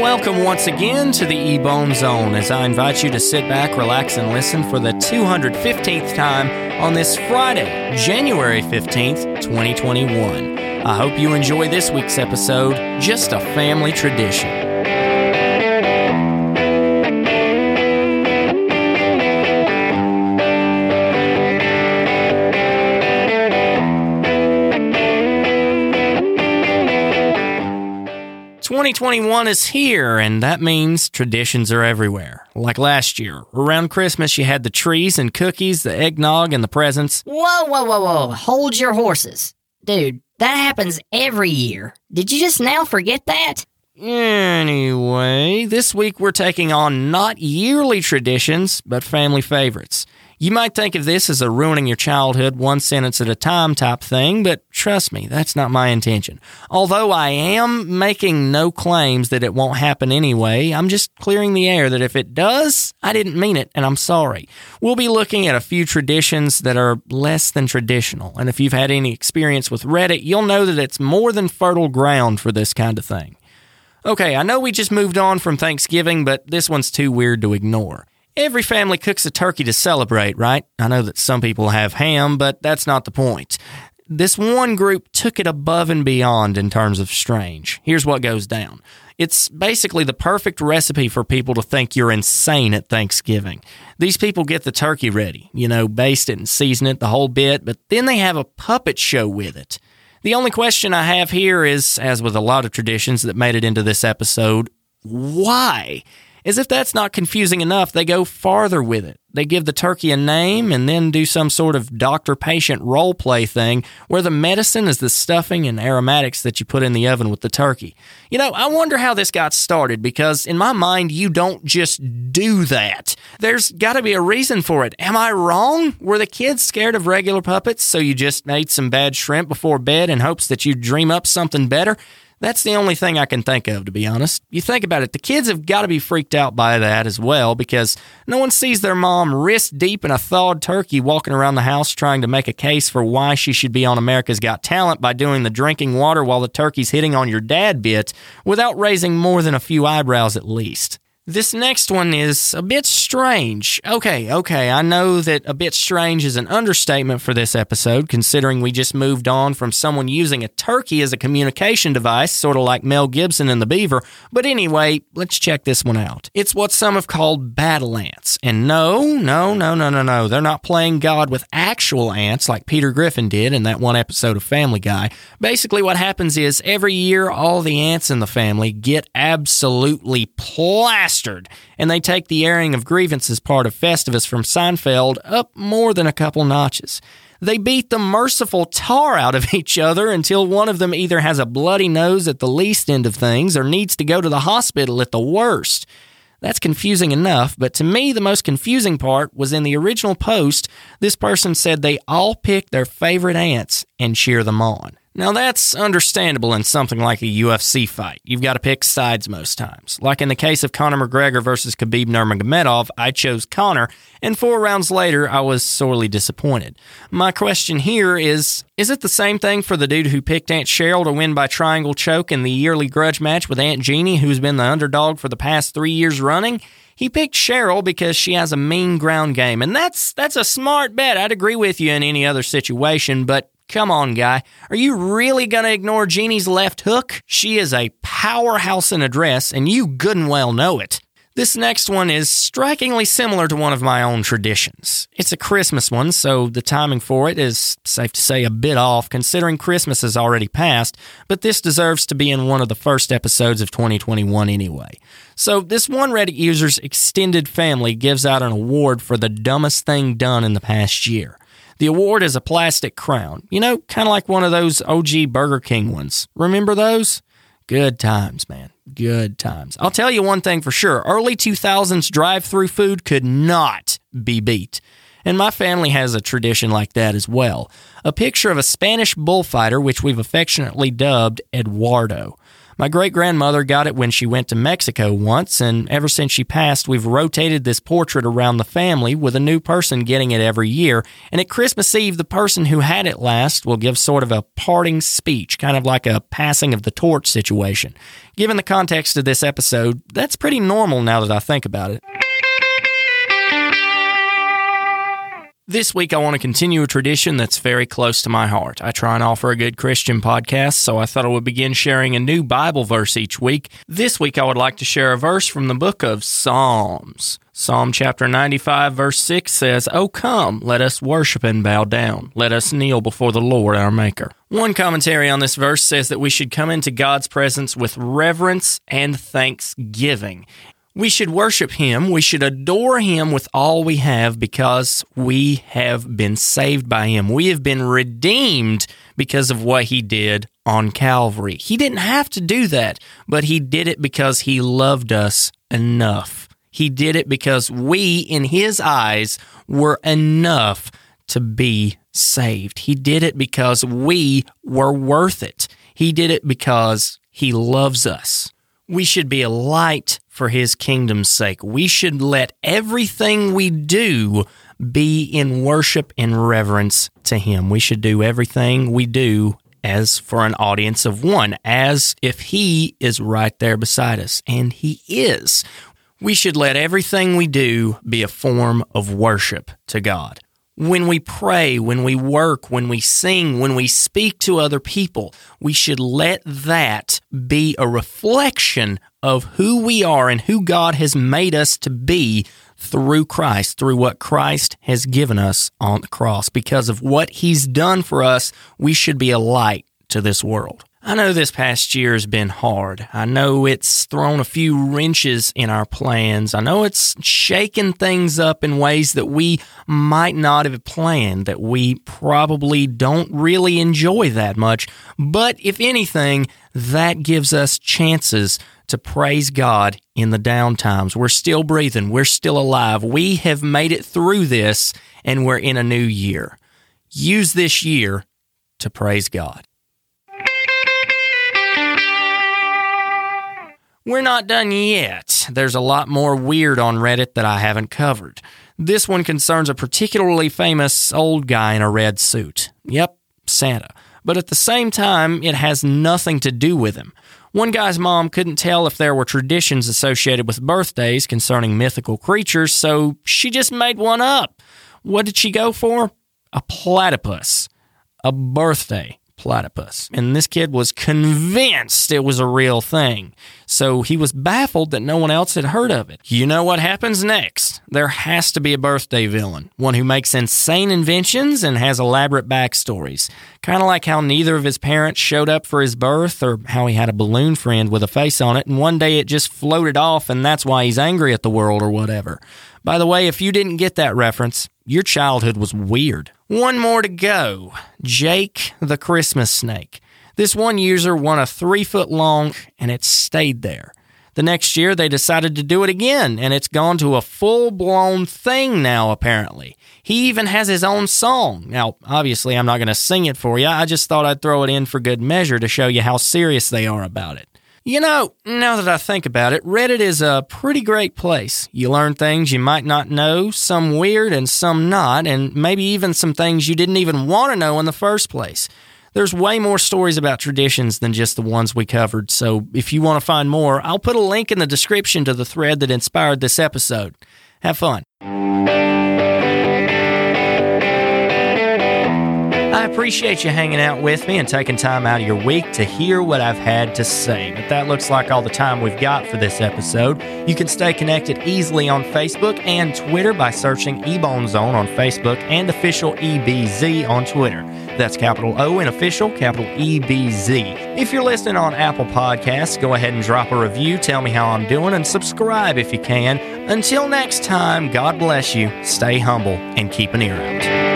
welcome once again to the E Bone Zone as I invite you to sit back, relax, and listen for the 215th time on this Friday, January 15th, 2021. I hope you enjoy this week's episode, Just a Family Tradition. 2021 is here, and that means traditions are everywhere. Like last year, around Christmas, you had the trees and cookies, the eggnog, and the presents. Whoa, whoa, whoa, whoa. Hold your horses. Dude, that happens every year. Did you just now forget that? Anyway, this week we're taking on not yearly traditions, but family favorites. You might think of this as a ruining your childhood one sentence at a time type thing, but trust me, that's not my intention. Although I am making no claims that it won't happen anyway, I'm just clearing the air that if it does, I didn't mean it and I'm sorry. We'll be looking at a few traditions that are less than traditional, and if you've had any experience with Reddit, you'll know that it's more than fertile ground for this kind of thing. Okay, I know we just moved on from Thanksgiving, but this one's too weird to ignore. Every family cooks a turkey to celebrate, right? I know that some people have ham, but that's not the point. This one group took it above and beyond in terms of strange. Here's what goes down. It's basically the perfect recipe for people to think you're insane at Thanksgiving. These people get the turkey ready, you know, baste it and season it the whole bit, but then they have a puppet show with it. The only question I have here is, as with a lot of traditions that made it into this episode, why? As if that's not confusing enough, they go farther with it. They give the turkey a name and then do some sort of doctor patient role play thing where the medicine is the stuffing and aromatics that you put in the oven with the turkey. You know, I wonder how this got started because in my mind, you don't just do that. There's got to be a reason for it. Am I wrong? Were the kids scared of regular puppets, so you just ate some bad shrimp before bed in hopes that you'd dream up something better? That's the only thing I can think of, to be honest. You think about it, the kids have got to be freaked out by that as well because no one sees their mom wrist deep in a thawed turkey walking around the house trying to make a case for why she should be on America's Got Talent by doing the drinking water while the turkey's hitting on your dad bit without raising more than a few eyebrows at least. This next one is a bit strange. Okay, okay, I know that a bit strange is an understatement for this episode, considering we just moved on from someone using a turkey as a communication device, sort of like Mel Gibson and the Beaver. But anyway, let's check this one out. It's what some have called battle aunts. And no, no, no, no, no, no, they're not playing God with actual ants like Peter Griffin did in that one episode of Family Guy. Basically, what happens is every year, all the aunts in the family get absolutely plastered and they take the airing of grievances part of Festivus from Seinfeld up more than a couple notches. They beat the merciful tar out of each other until one of them either has a bloody nose at the least end of things or needs to go to the hospital at the worst. That's confusing enough, but to me, the most confusing part was in the original post, this person said they all pick their favorite aunts and cheer them on. Now, that's understandable in something like a UFC fight. You've got to pick sides most times. Like in the case of Conor McGregor versus Khabib Nurmagomedov, I chose Conor, and four rounds later, I was sorely disappointed. My question here is Is it the same thing for the dude who picked Aunt Cheryl to win by triangle choke in the yearly grudge match with Aunt Jeannie, who's been the underdog for the past three years running? He picked Cheryl because she has a mean ground game, and that's that's a smart bet. I'd agree with you in any other situation, but Come on, guy. Are you really going to ignore Jeannie's left hook? She is a powerhouse in a dress, and you good and well know it. This next one is strikingly similar to one of my own traditions. It's a Christmas one, so the timing for it is, safe to say, a bit off considering Christmas has already passed, but this deserves to be in one of the first episodes of 2021 anyway. So, this one Reddit user's extended family gives out an award for the dumbest thing done in the past year. The award is a plastic crown, you know, kind of like one of those OG Burger King ones. Remember those? Good times, man. Good times. I'll tell you one thing for sure early 2000s drive through food could not be beat. And my family has a tradition like that as well. A picture of a Spanish bullfighter, which we've affectionately dubbed Eduardo. My great grandmother got it when she went to Mexico once, and ever since she passed, we've rotated this portrait around the family with a new person getting it every year. And at Christmas Eve, the person who had it last will give sort of a parting speech, kind of like a passing of the torch situation. Given the context of this episode, that's pretty normal now that I think about it. This week, I want to continue a tradition that's very close to my heart. I try and offer a good Christian podcast, so I thought I would begin sharing a new Bible verse each week. This week, I would like to share a verse from the book of Psalms. Psalm chapter 95, verse 6 says, Oh, come, let us worship and bow down. Let us kneel before the Lord our Maker. One commentary on this verse says that we should come into God's presence with reverence and thanksgiving. We should worship Him. We should adore Him with all we have because we have been saved by Him. We have been redeemed because of what He did on Calvary. He didn't have to do that, but He did it because He loved us enough. He did it because we, in His eyes, were enough to be saved. He did it because we were worth it. He did it because He loves us. We should be a light for his kingdom's sake. We should let everything we do be in worship and reverence to him. We should do everything we do as for an audience of one, as if he is right there beside us. And he is. We should let everything we do be a form of worship to God when we pray, when we work, when we sing, when we speak to other people, we should let that be a reflection of who we are and who God has made us to be through Christ, through what Christ has given us on the cross. Because of what He's done for us, we should be a light to this world. I know this past year has been hard. I know it's thrown a few wrenches in our plans. I know it's shaken things up in ways that we might not have planned, that we probably don't really enjoy that much. But if anything, that gives us chances to praise God in the down times. We're still breathing, we're still alive. We have made it through this, and we're in a new year. Use this year to praise God. We're not done yet. There's a lot more weird on Reddit that I haven't covered. This one concerns a particularly famous old guy in a red suit. Yep, Santa. But at the same time, it has nothing to do with him. One guy's mom couldn't tell if there were traditions associated with birthdays concerning mythical creatures, so she just made one up. What did she go for? A platypus. A birthday platypus. And this kid was convinced it was a real thing. So he was baffled that no one else had heard of it. You know what happens next? There has to be a birthday villain, one who makes insane inventions and has elaborate backstories. Kind of like how neither of his parents showed up for his birth, or how he had a balloon friend with a face on it, and one day it just floated off, and that's why he's angry at the world or whatever. By the way, if you didn't get that reference, your childhood was weird. One more to go Jake the Christmas Snake. This one user won a three foot long and it stayed there. The next year, they decided to do it again, and it's gone to a full blown thing now, apparently. He even has his own song. Now, obviously, I'm not going to sing it for you. I just thought I'd throw it in for good measure to show you how serious they are about it. You know, now that I think about it, Reddit is a pretty great place. You learn things you might not know, some weird and some not, and maybe even some things you didn't even want to know in the first place. There's way more stories about traditions than just the ones we covered, so if you want to find more, I'll put a link in the description to the thread that inspired this episode. Have fun. Appreciate you hanging out with me and taking time out of your week to hear what I've had to say. But that looks like all the time we've got for this episode. You can stay connected easily on Facebook and Twitter by searching Ebone Zone on Facebook and official EBZ on Twitter. That's capital O in official, capital EBZ. If you're listening on Apple Podcasts, go ahead and drop a review, tell me how I'm doing, and subscribe if you can. Until next time, God bless you, stay humble, and keep an ear out.